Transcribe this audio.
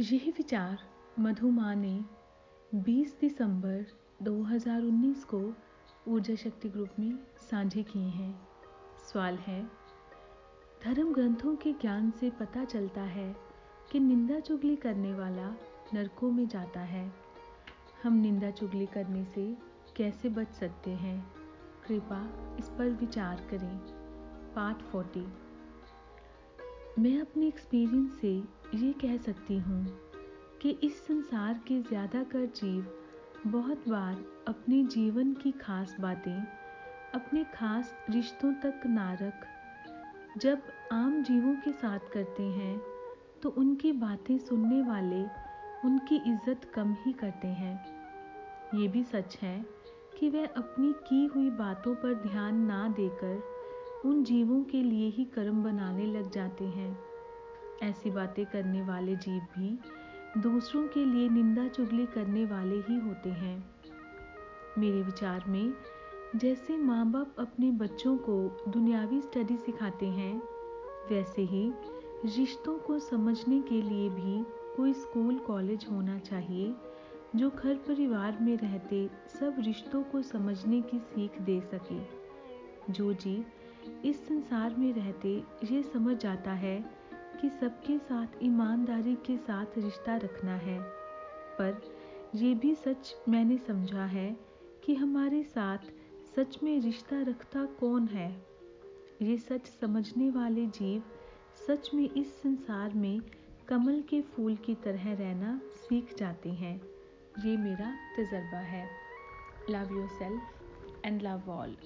यह विचार मधुमा ने 20 दिसंबर 2019 को ऊर्जा शक्ति ग्रुप में साझे किए हैं। सवाल है, धर्म ग्रंथों के ज्ञान से पता चलता है कि निंदा चुगली करने वाला नरकों में जाता है। हम निंदा चुगली करने से कैसे बच सकते हैं? कृपा इस पर विचार करें। पार्ट फोर्टी मैं अपने एक्सपीरियंस से ये कह सकती हूँ कि इस संसार के ज़्यादातर जीव बहुत बार अपने जीवन की खास बातें, अपने खास रिश्तों तक ना रख। जब आम जीवों के साथ करते हैं तो उनकी बातें सुनने वाले उनकी इज़्ज़त कम ही करते हैं। ये भी सच है कि वह अपनी की हुई बातों पर ध्यान ना देकर उन जीवों के लिए ही कर्म बनाने लग जाते हैं। ऐसी बातें करने वाले जीव भी दूसरों के लिए निंदा चुगली करने वाले ही होते हैं। मेरे विचार में, जैसे माँ बाप अपने बच्चों को दुनियावी स्टडी सिखाते हैं, वैसे ही रिश्तों को समझने के लिए भी कोई स्कूल कॉलेज होना चाहिए, जो घर परिवार में रहते सब रिश्तों को समझने की सीख दे सके। जो जीव इस संसार में रहते ये समझ जाता है कि सबके साथ ईमानदारी के साथ रिश्ता रखना है। पर यह भी सच मैंने समझा है कि हमारे साथ सच में रिश्ता रखता कौन है। ये सच समझने वाले जीव सच में इस संसार में कमल के फूल की तरह रहना सीख जाते हैं। ये मेरा तजर्बा है। Love yourself and love all